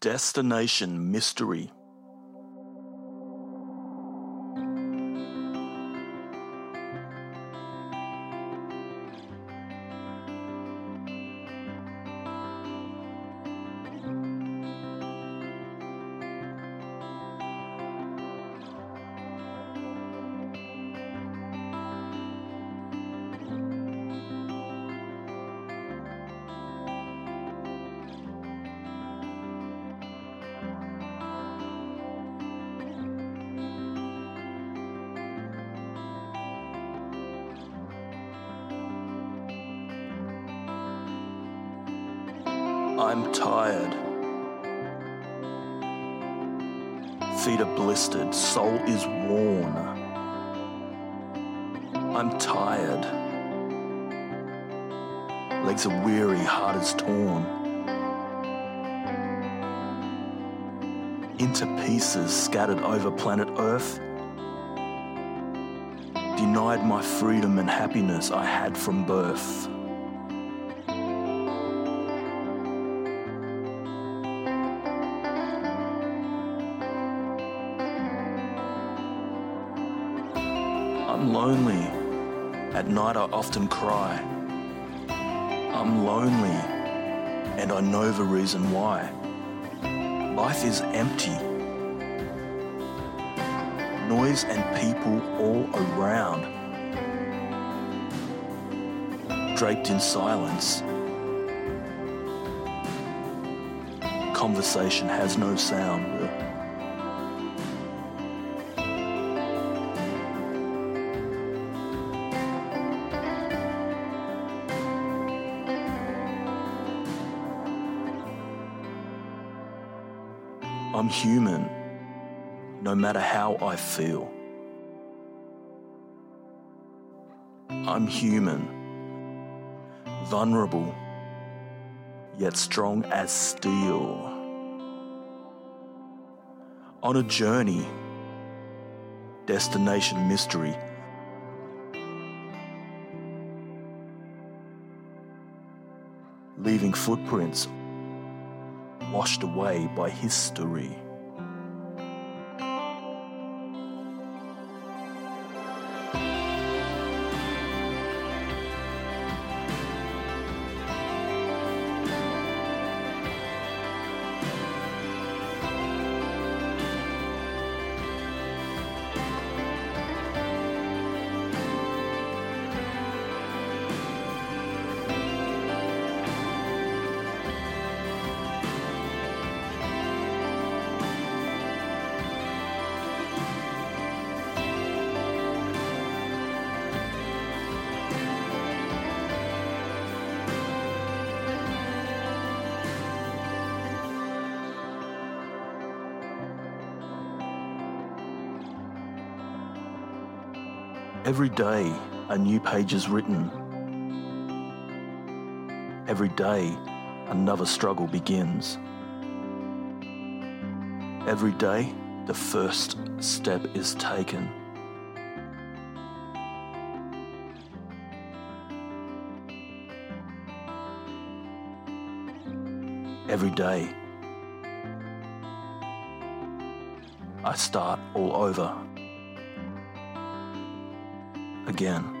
Destination Mystery. I'm tired. Feet are blistered, soul is worn. I'm tired. Legs are weary, heart is torn. Into pieces scattered over planet Earth. Denied my freedom and happiness I had from birth. I'm lonely. At night I often cry. I'm lonely, and I know the reason why. Life is empty. Noise and people all around. Draped in silence. Conversation has no sound. I'm human, no matter how I feel. I'm human, vulnerable, yet strong as steel. On a journey, destination mystery. Leaving footprints washed away by history. Every day, a new page is written. Every day, another struggle begins. Every day, the first step is taken. Every day, I start all over again.